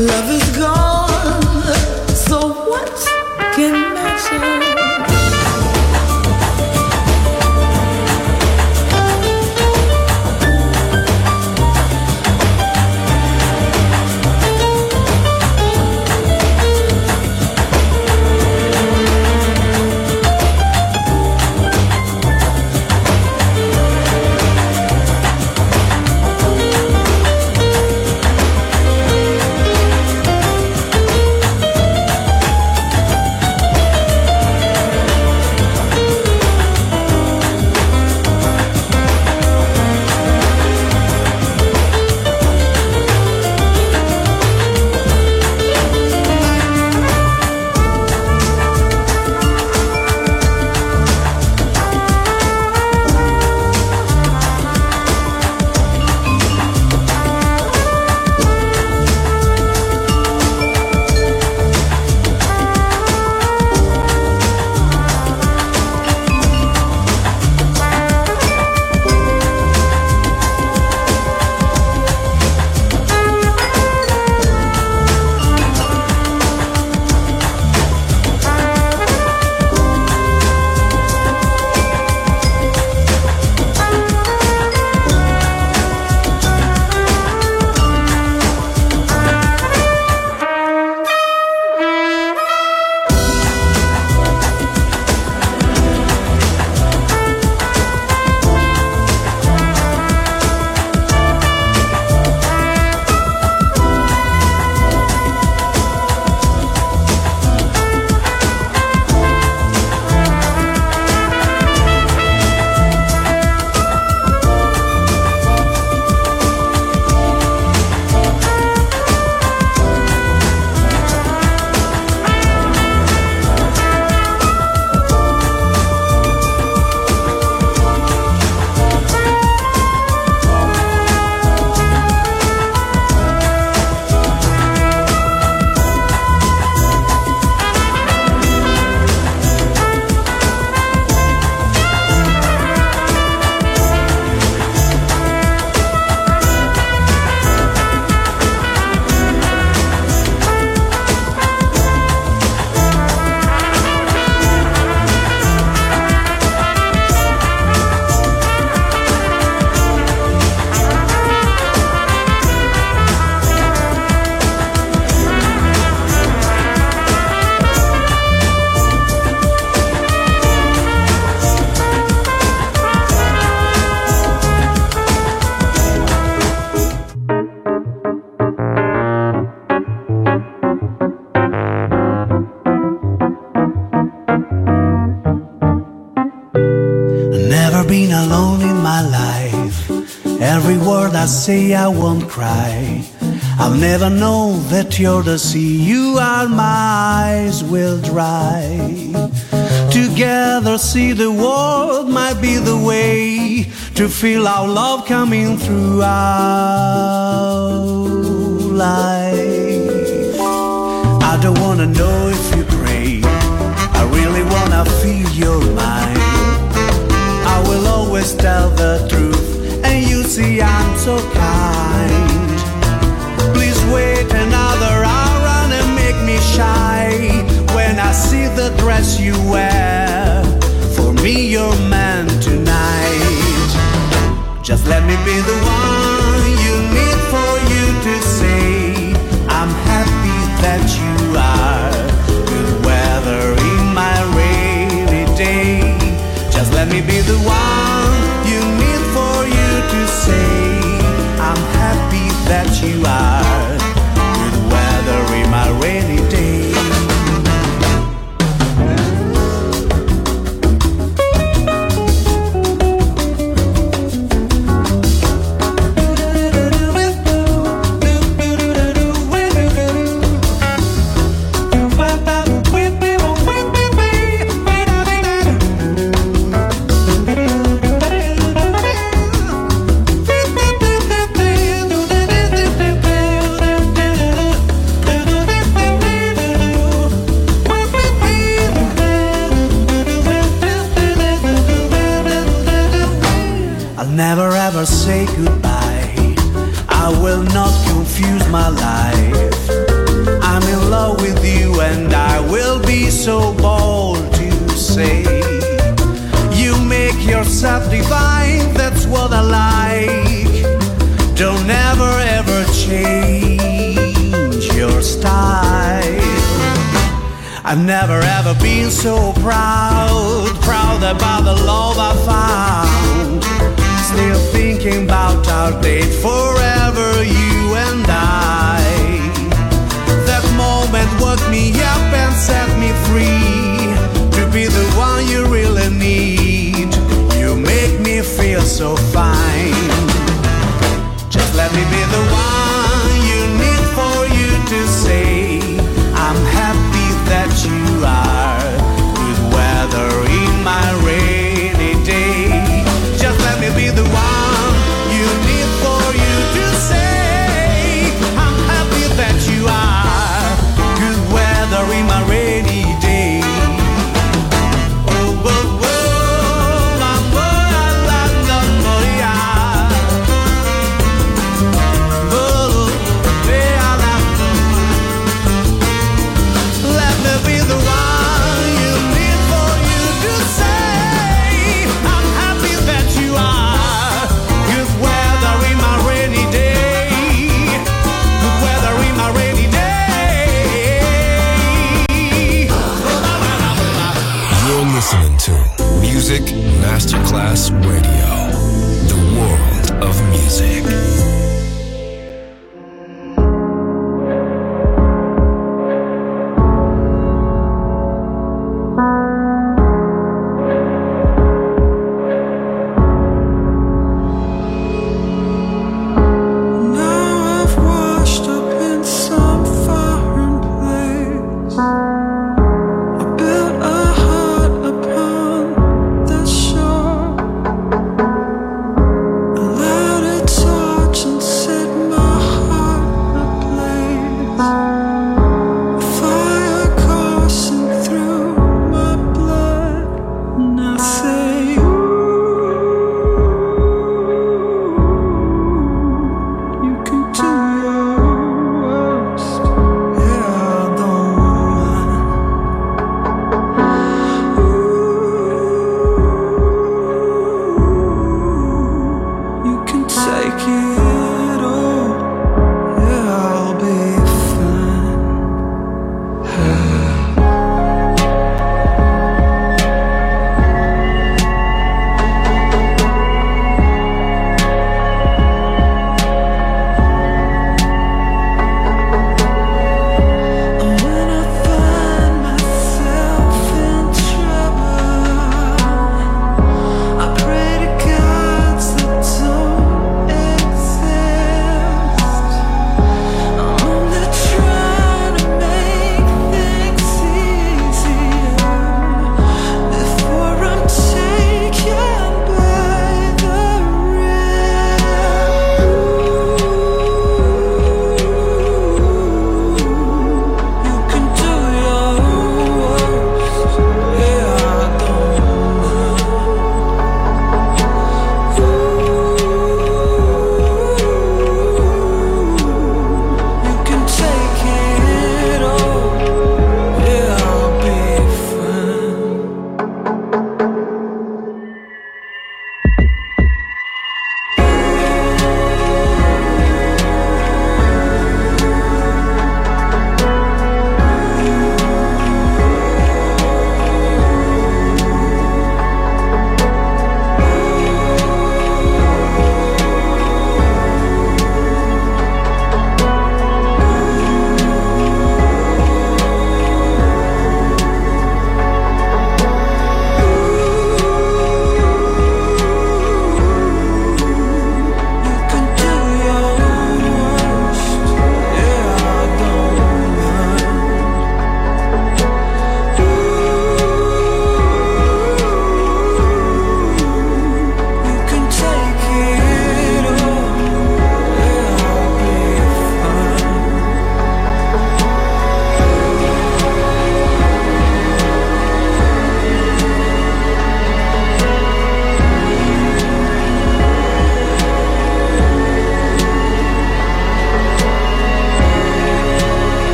Love say, I won't cry. I'll never know that you're the sea. You are my eyes will dry. Together, see the world might be the way to feel our love coming through our life. I don't wanna know if you pray. I really wanna feel your mind. I will always tell the truth, see I'm so kind. Please wait another hour and make me shy when I see the dress you wear. For me, you're man tonight. Just let me be the one you are I've never ever been so proud, proud about the love I found. Still thinking about our date forever, you and I. That moment woke me up and set me free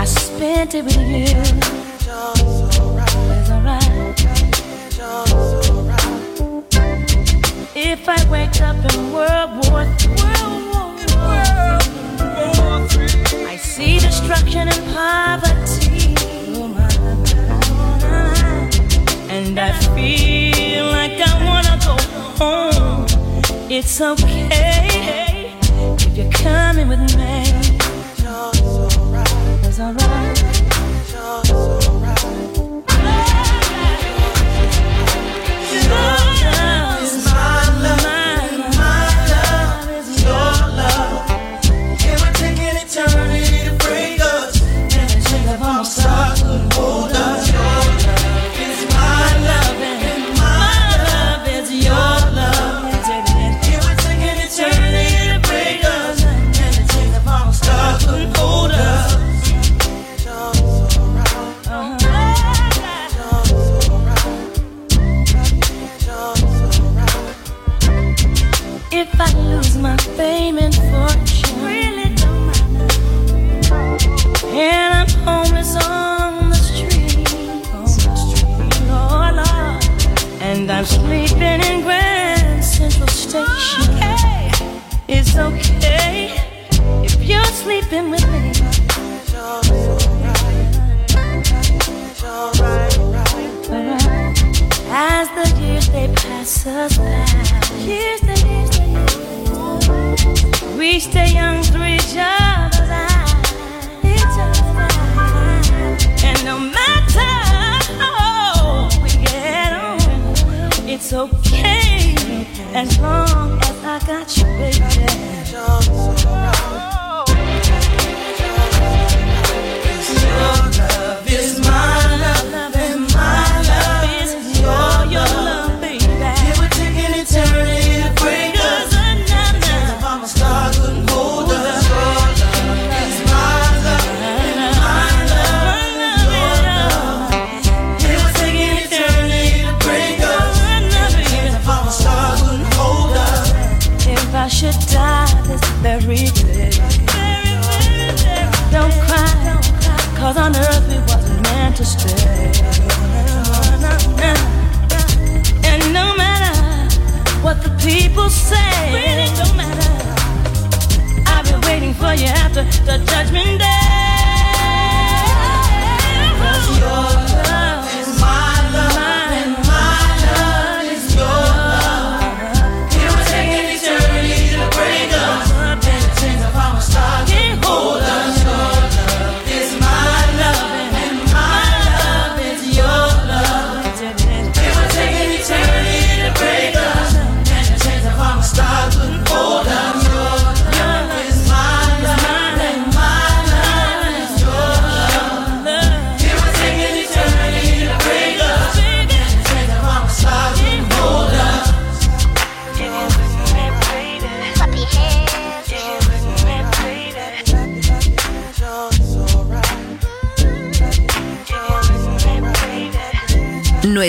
I spent it with you. It's alright. If I wake up in World War, III, I see destruction and poverty, and I feel like I wanna go home. It's okay if you're coming with me alright.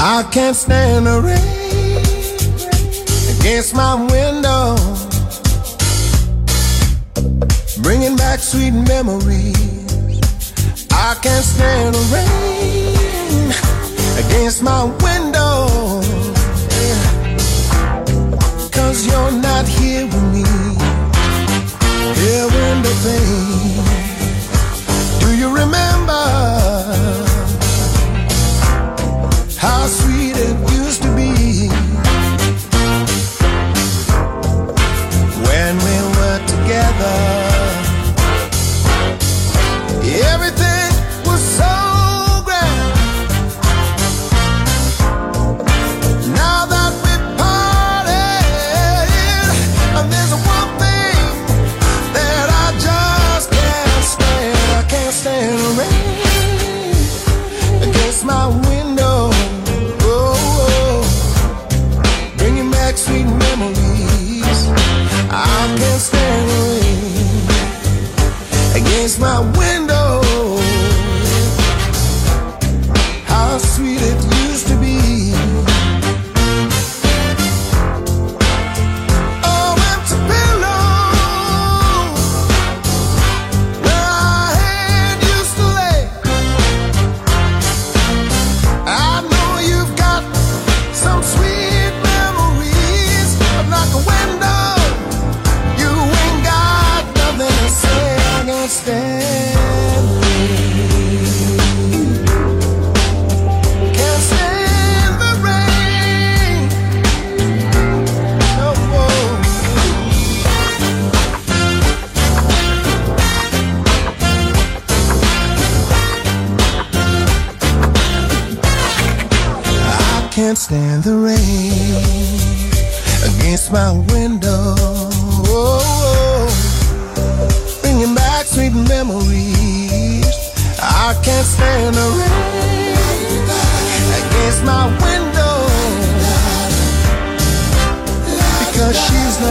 I can't stand the rain against my window, bringing back sweet memories. I can't stand the rain against my window, cause you're not here with me. Here in the pain, do you remember? sweet it used to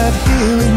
not hearing